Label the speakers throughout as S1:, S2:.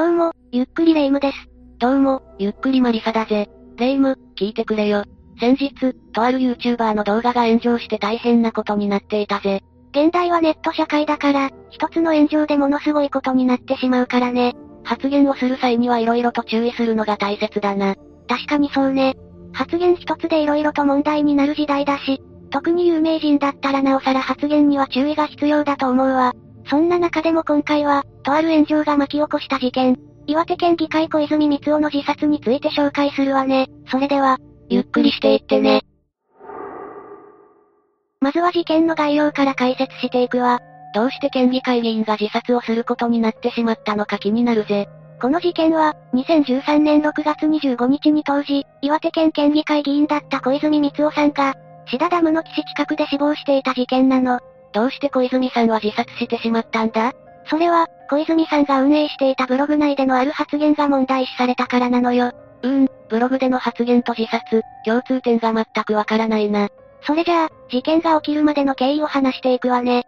S1: どうも、ゆっくりレ夢ムです。
S2: どうも、ゆっくりマリサだぜ。レ夢ム、聞いてくれよ。先日、とある YouTuber の動画が炎上して大変なことになっていたぜ。
S1: 現代はネット社会だから、一つの炎上でものすごいことになってしまうからね。
S2: 発言をする際には色々と注意するのが大切だな。
S1: 確かにそうね。発言一つで色々と問題になる時代だし、特に有名人だったらなおさら発言には注意が必要だと思うわ。そんな中でも今回は、とある炎上が巻き起こした事件。岩手県議会小泉光雄の自殺について紹介するわね。それでは、
S2: ゆっくりしていってね。
S1: まずは事件の概要から解説していくわ。
S2: どうして県議会議員が自殺をすることになってしまったのか気になるぜ。
S1: この事件は、2013年6月25日に当時、岩手県県議会議員だった小泉光雄さんが、シダダムの岸近くで死亡していた事件なの。
S2: どうして小泉さんは自殺してしまったんだ？
S1: それは、小泉さんが運営していたブログ内でのある発言が問題視されたからなのよ。
S2: うーん、ブログでの発言と自殺、共通点が全くわからないな。
S1: それじゃあ、事件が起きるまでの経緯を話していくわね。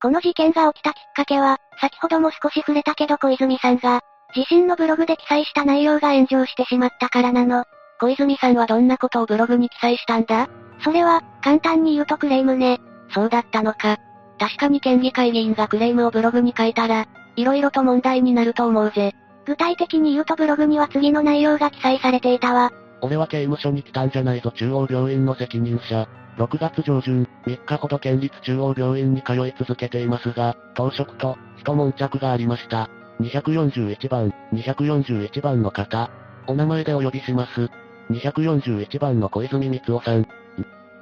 S1: この事件が起きたきっかけは、先ほども少し触れたけど小泉さんが、自身のブログで記載した内容が炎上してしまったからなの。
S2: 小泉さんはどんなことをブログに記載したんだ？
S1: それは、簡単に言うとクレームね。
S2: そうだったのか。確かに県議会議員がクレームをブログに書いたら、色々と問題になると思うぜ。
S1: 具体的に言うとブログには次の内容が記載されていたわ。
S3: 俺は刑務所に来たんじゃないぞ中央病院の責任者。6月上旬、3日ほど県立中央病院に通い続けていますが、当職と、一悶着がありました。241番、241番の方。お名前でお呼びします。241番の小泉光雄さん。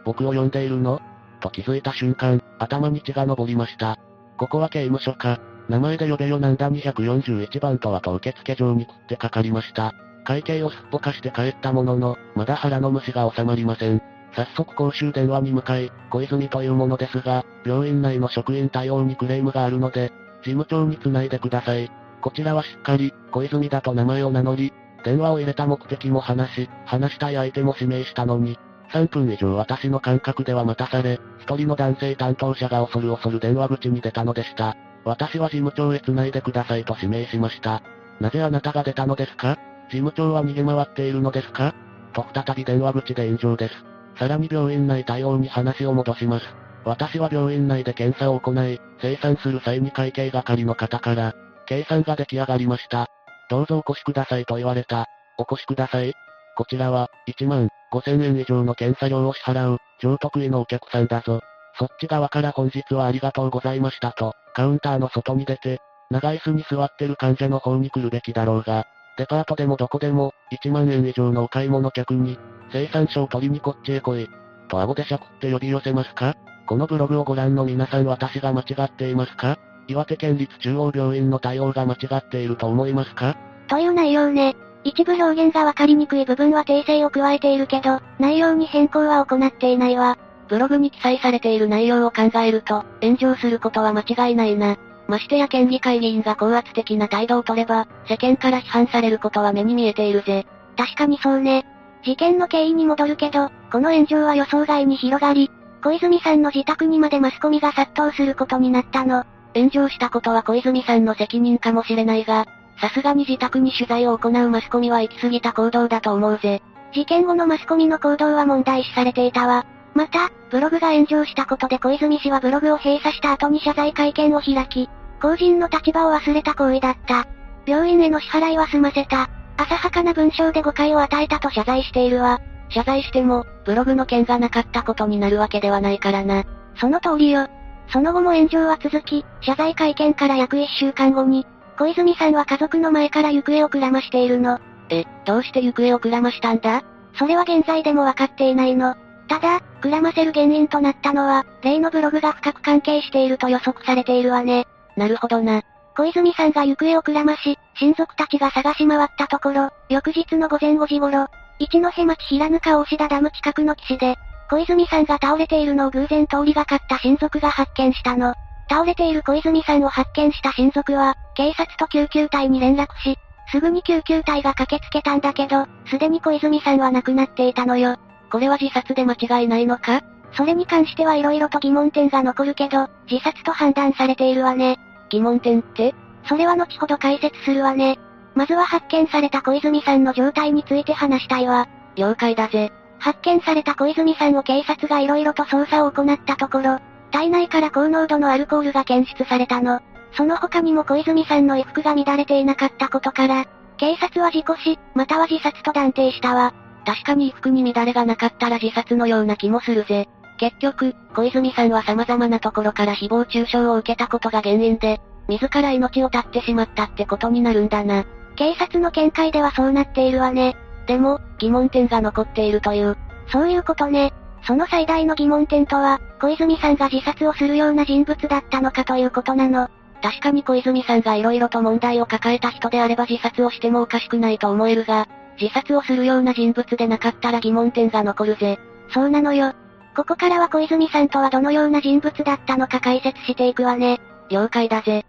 S3: 僕を呼んでいるの？と気づいた瞬間、頭に血が昇りました。ここは刑務所か。名前で呼べよなんだ？241番とはと受付場に食ってかかりました。会計をすっぽかして帰ったものの、まだ腹の虫が収まりません。早速公衆電話に向かい、小泉というものですが、病院内の職員対応にクレームがあるので、事務長に繋いでください。こちらはしっかり、小泉だと名前を名乗り、電話を入れた目的も話し、話したい相手も指名したのに、3分以上私の感覚では待たされ、一人の男性担当者が恐る恐る電話口に出たのでした。私は事務長へ繋いでくださいと指名しました。なぜあなたが出たのですか？事務長は逃げ回っているのですか？と再び電話口で炎上です。さらに病院内対応に話を戻します。私は病院内で検査を行い、生産する際に会計係の方から、計算が出来上がりました。どうぞお越しくださいと言われた。お越しください。こちらは、1万5000円以上の検査料を支払う、上得意のお客さんだぞ。そっち側から本日はありがとうございましたと、カウンターの外に出て、長椅子に座ってる患者の方に来るべきだろうが、デパートでもどこでも、1万円以上のお買い物客に、生産書を取りにこっちへ来い。と顎でしゃくって呼び寄せますか？このブログをご覧の皆さん私が間違っていますか？岩手県立中央病院の対応が間違っていると思いますか？
S1: という内容ね。一部表現がわかりにくい部分は訂正を加えているけど、内容に変更は行っていないわ。
S2: ブログに記載されている内容を考えると、炎上することは間違いないな。ましてや県議会議員が高圧的な態度を取れば、世間から批判されることは目に見えているぜ。
S1: 確かにそうね。事件の経緯に戻るけど、この炎上は予想外に広がり、小泉さんの自宅にまでマスコミが殺到することになったの。
S2: 炎上したことは小泉さんの責任かもしれないが、さすがに自宅に取材を行うマスコミは行き過ぎた行動だと思うぜ。
S1: 事件後のマスコミの行動は問題視されていたわ。また、ブログが炎上したことで小泉氏はブログを閉鎖した後に謝罪会見を開き、公人の立場を忘れた行為だった。病院への支払いは済ませた。浅はかな文章で誤解を与えたと謝罪しているわ。
S2: 謝罪しても、ブログの件がなかったことになるわけではないからな。
S1: その通りよ。その後も炎上は続き、謝罪会見から約1週間後に、小泉さんは家族の前から行方をくらましているの。
S2: え、どうして行方をくらましたんだ？
S1: それは現在でもわかっていないの。ただ、くらませる原因となったのは、例のブログが深く関係していると予測されているわね。
S2: なるほどな。
S1: 小泉さんが行方をくらまし、親族たちが探し回ったところ、翌日の午前5時頃、一戸町平ぬか大志田ダム近くの岸で、小泉さんが倒れているのを偶然通りがかった親族が発見したの。倒れている小泉さんを発見した親族は、警察と救急隊に連絡し、すぐに救急隊が駆けつけたんだけど、すでに小泉さんは亡くなっていたのよ。
S2: これは自殺で間違いないのか？
S1: それに関しては色々と疑問点が残るけど、自殺と判断されているわね。
S2: 疑問点って？
S1: それは後ほど解説するわね。まずは発見された小泉さんの状態について話したいわ。
S2: 了解だぜ。
S1: 発見された小泉さんを警察が色々と捜査を行ったところ、体内から高濃度のアルコールが検出されたの。その他にも小泉さんの衣服が乱れていなかったことから、警察は事故死、または自殺と断定したわ。
S2: 確かに衣服に乱れがなかったら自殺のような気もするぜ。結局、小泉さんは様々なところから誹謗中傷を受けたことが原因で、自ら命を絶ってしまったってことになるんだな。
S1: 警察の見解ではそうなっているわね。
S2: でも、疑問点が残っているという。
S1: そういうことね。その最大の疑問点とは、小泉さんが自殺をするような人物だったのかということなの。
S2: 確かに小泉さんが色々と問題を抱えた人であれば自殺をしてもおかしくないと思えるが、自殺をするような人物でなかったら疑問点が残るぜ。
S1: そうなのよ。ここからは小泉さんとはどのような人物だったのか解説していくわね。
S2: 了解だぜ。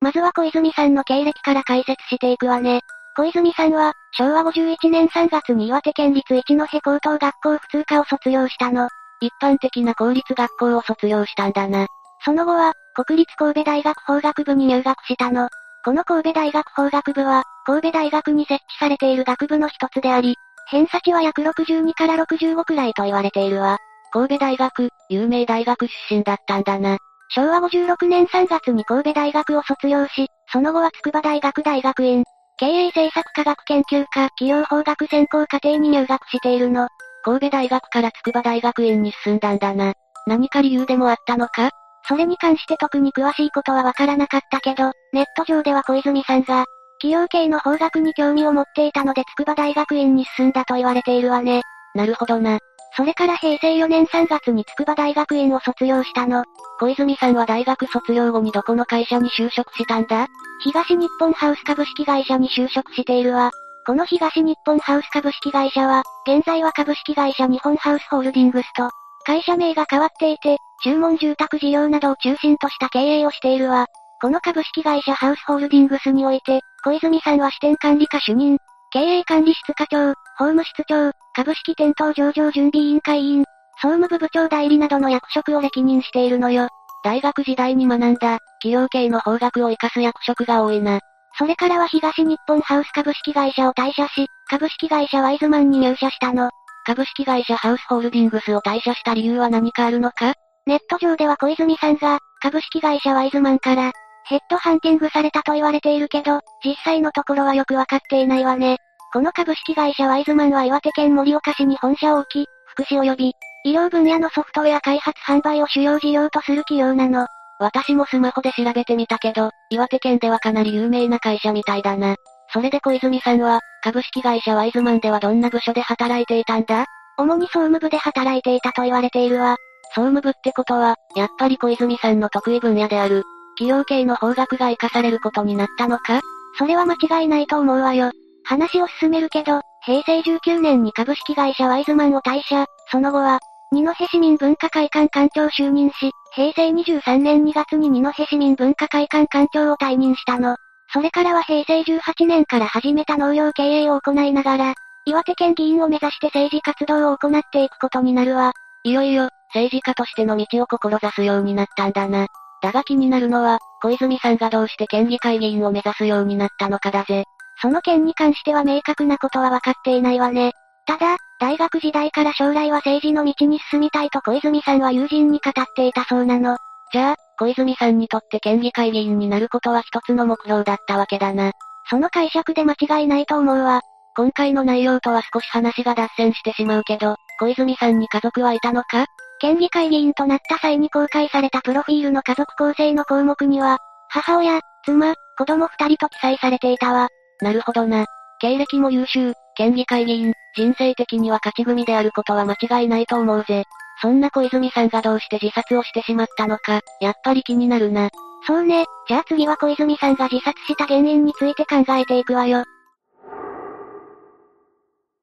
S1: まずは小泉さんの経歴から解説していくわね。小泉さんは、昭和51年3月に岩手県立一戸高等学校普通科を卒業したの。
S2: 一般的な公立学校を卒業したんだな。
S1: その後は、国立神戸大学法学部に入学したの。この神戸大学法学部は、神戸大学に設置されている学部の一つであり、偏差値は約62から65くらいと言われているわ。
S2: 神戸大学、有名大学出身だったんだな。
S1: 昭和56年3月に神戸大学を卒業し、その後は筑波大学大学院、経営政策科学研究科企業法学専攻課程に入学しているの。
S2: 神戸大学から筑波大学院に進んだんだな。何か理由でもあったのか？
S1: それに関して特に詳しいことはわからなかったけど、ネット上では小泉さんが、企業系の法学に興味を持っていたので筑波大学院に進んだと言われているわね。
S2: なるほどな。
S1: それから平成4年3月に筑波大学院を卒業したの。
S2: 小泉さんは大学卒業後にどこの会社に就職したんだ？
S1: 東日本ハウス株式会社に就職しているわ。この東日本ハウス株式会社は、現在は株式会社日本ハウスホールディングスと、会社名が変わっていて、注文住宅事業などを中心とした経営をしているわ。この株式会社ハウスホールディングスにおいて、小泉さんは支店管理課主任、経営管理室課長、法務室長、株式店頭上場準備委員会委員、総務部部長代理などの役職を歴任しているのよ。
S2: 大学時代に学んだ、企業系の法学を活かす役職が多いな。
S1: それからは東日本ハウス株式会社を退社し、株式会社ワイズマンに入社したの。
S2: 株式会社ハウスホールディングスを退社した理由は何かあるのか？
S1: ネット上では小泉さんが、株式会社ワイズマンから、ヘッドハンティングされたと言われているけど、実際のところはよくわかっていないわね。この株式会社ワイズマンは岩手県盛岡市に本社を置き、福祉及び、医療分野のソフトウェア開発販売を主要事業とする企業なの。
S2: 私もスマホで調べてみたけど、岩手県ではかなり有名な会社みたいだな。それで小泉さんは、株式会社ワイズマンではどんな部署で働いていたんだ？
S1: 主に総務部で働いていたと言われているわ。
S2: 総務部ってことは、やっぱり小泉さんの得意分野である、企業系の法学が活かされることになったのか？
S1: それは間違いないと思うわよ。話を進めるけど、平成19年に株式会社ワイズマンを退社、その後は、二戸市民文化会館館長就任し、平成23年2月に二戸市民文化会館館長を退任したの。それからは平成18年から始めた農業経営を行いながら、岩手県議員を目指して政治活動を行っていくことになるわ。
S2: いよいよ、政治家としての道を志すようになったんだな。だが気になるのは、小泉さんがどうして県議会議員を目指すようになったのかだぜ。
S1: その件に関しては明確なことは分かっていないわね。ただ、大学時代から将来は政治の道に進みたいと小泉さんは友人に語っていたそうなの。
S2: じゃあ、小泉さんにとって県議会議員になることは一つの目標だったわけだな。
S1: その解釈で間違いないと思うわ。
S2: 今回の内容とは少し話が脱線してしまうけど、小泉さんに家族はいたのか？
S1: 県議会議員となった際に公開されたプロフィールの家族構成の項目には、母親、妻、子供二人と記載されていたわ。
S2: なるほどな。経歴も優秀、県議会議員、人生的には勝ち組であることは間違いないと思うぜ。そんな小泉さんがどうして自殺をしてしまったのか、やっぱり気になるな。
S1: そうね、じゃあ次は小泉さんが自殺した原因について考えていくわよ。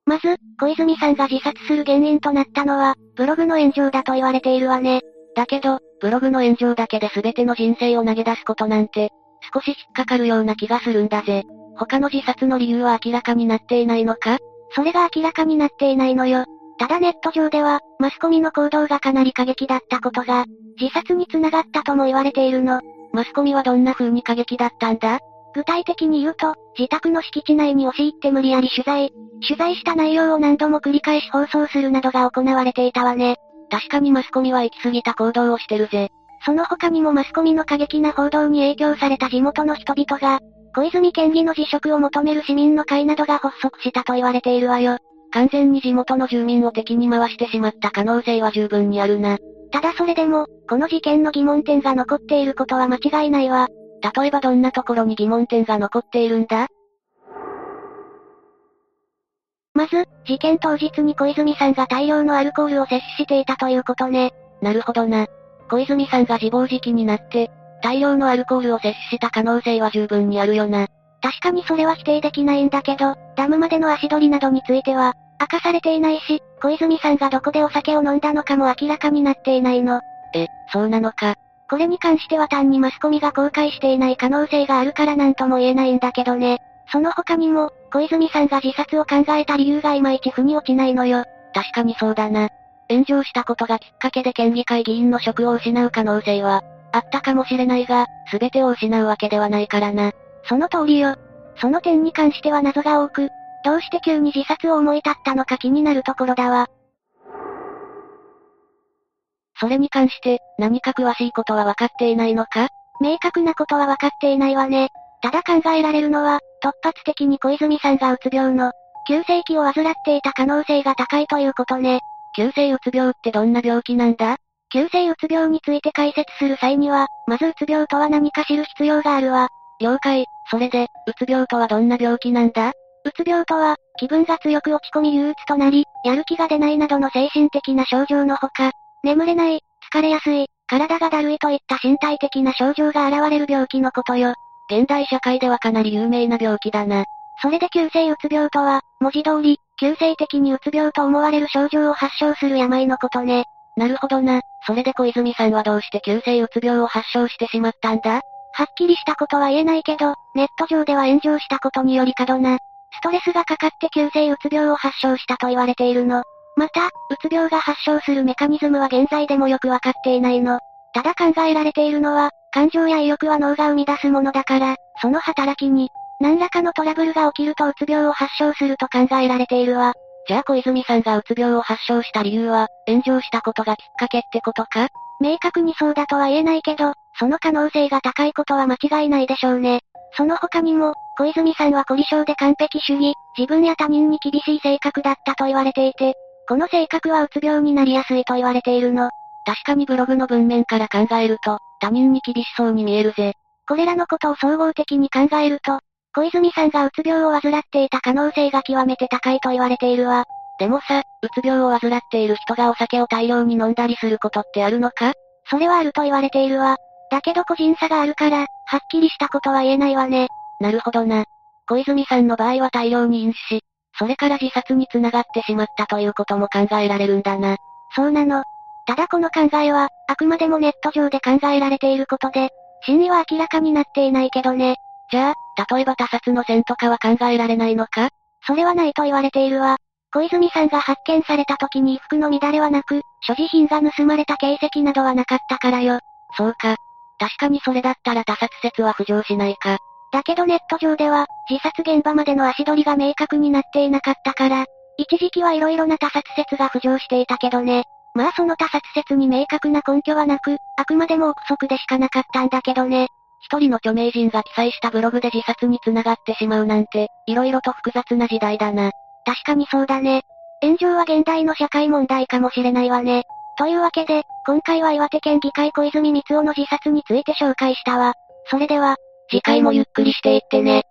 S1: まず、小泉さんが自殺する原因となったのは、ブログの炎上だと言われているわね。
S2: だけど、ブログの炎上だけで全ての人生を投げ出すことなんて、少し引っかかるような気がするんだぜ。他の自殺の理由は明らかになっていないのか？
S1: それが明らかになっていないのよ。ただネット上では、マスコミの行動がかなり過激だったことが、自殺につながったとも言われているの。
S2: マスコミはどんな風に過激だったんだ？
S1: 具体的に言うと、自宅の敷地内に押し入って無理やり取材、取材した内容を何度も繰り返し放送するなどが行われていたわね。
S2: 確かにマスコミは行き過ぎた行動をしてるぜ。
S1: その他にもマスコミの過激な報道に影響された地元の人々が、小泉県議の辞職を求める市民の会などが発足したと言われているわよ。
S2: 完全に地元の住民を敵に回してしまった可能性は十分にあるな。
S1: ただそれでも、この事件の疑問点が残っていることは間違いないわ。
S2: 例えばどんなところに疑問点が残っているんだ？
S1: まず、事件当日に小泉さんが大量のアルコールを摂取していたということね。
S2: なるほどな。小泉さんが自暴自棄になって、大量のアルコールを摂取した可能性は十分にあるよな。
S1: 確かにそれは否定できないんだけど、ダムまでの足取りなどについては、明かされていないし、小泉さんがどこでお酒を飲んだのかも明らかになっていないの。
S2: え、そうなのか。
S1: これに関しては単にマスコミが公開していない可能性があるからなんとも言えないんだけどね。その他にも、小泉さんが自殺を考えた理由がいまいち腑に落ちないのよ。
S2: 確かにそうだな。炎上したことがきっかけで県議会議員の職を失う可能性は、あったかもしれないが、すべてを失うわけではないからな。
S1: その通りよ。その点に関しては謎が多く、どうして急に自殺を思い立ったのか気になるところだわ。
S2: それに関して、何か詳しいことは分かっていないのか？
S1: 明確なことは分かっていないわね。ただ考えられるのは、突発的に小泉さんがうつ病の、急性期を患っていた可能性が高いということね。
S2: 急性うつ病ってどんな病気なんだ？
S1: 急性うつ病について解説する際には、まずうつ病とは何か知る必要があるわ。
S2: 了解。それで、うつ病とはどんな病気なんだ？
S1: うつ病とは、気分が強く落ち込み憂鬱となり、やる気が出ないなどの精神的な症状のほか、眠れない、疲れやすい、体がだるいといった身体的な症状が現れる病気のことよ。
S2: 現代社会ではかなり有名な病気だな。
S1: それで急性うつ病とは、文字通り、急性的にうつ病と思われる症状を発症する病のことね。
S2: なるほどな。それで小泉さんはどうして急性うつ病を発症してしまったんだ？
S1: はっきりしたことは言えないけど、ネット上では炎上したことにより過度な、ストレスがかかって急性うつ病を発症したと言われているの。また、うつ病が発症するメカニズムは現在でもよくわかっていないの。ただ考えられているのは、感情や意欲は脳が生み出すものだから、その働きに、何らかのトラブルが起きるとうつ病を発症すると考えられているわ。
S2: じゃあ小泉さんがうつ病を発症した理由は、炎上したことがきっかけってことか？
S1: 明確にそうだとは言えないけど、その可能性が高いことは間違いないでしょうね。その他にも、小泉さんは凝り性で完璧主義、自分や他人に厳しい性格だったと言われていて、この性格はうつ病になりやすいと言われているの。
S2: 確かにブログの文面から考えると、他人に厳しそうに見えるぜ。
S1: これらのことを総合的に考えると、小泉さんがうつ病を患っていた可能性が極めて高いと言われているわ。
S2: でもさ、うつ病を患っている人がお酒を大量に飲んだりすることってあるのか？
S1: それはあると言われているわ。だけど個人差があるから、はっきりしたことは言えないわね。
S2: なるほどな。小泉さんの場合は大量に飲酒し、それから自殺に繋がってしまったということも考えられるんだな。
S1: そうなの。ただこの考えは、あくまでもネット上で考えられていることで、真意は明らかになっていないけどね。
S2: じゃあ、例えば他殺の線とかは考えられないのか？
S1: それはないと言われているわ。小泉さんが発見された時に衣服の乱れはなく、所持品が盗まれた形跡などはなかったからよ。
S2: そうか。確かにそれだったら他殺説は浮上しないか。
S1: だけどネット上では、自殺現場までの足取りが明確になっていなかったから、一時期は色々な他殺説が浮上していたけどね。まあその他殺説に明確な根拠はなく、あくまでも憶測でしかなかったんだけどね。
S2: 一人の著名人が記載したブログで自殺に繋がってしまうなんて、色々と複雑な時代だな。
S1: 確かにそうだね。炎上は現代の社会問題かもしれないわね。というわけで、今回は岩手県議会小泉光雄の自殺について紹介したわ。それでは、
S2: 次回もゆっくりしていってね。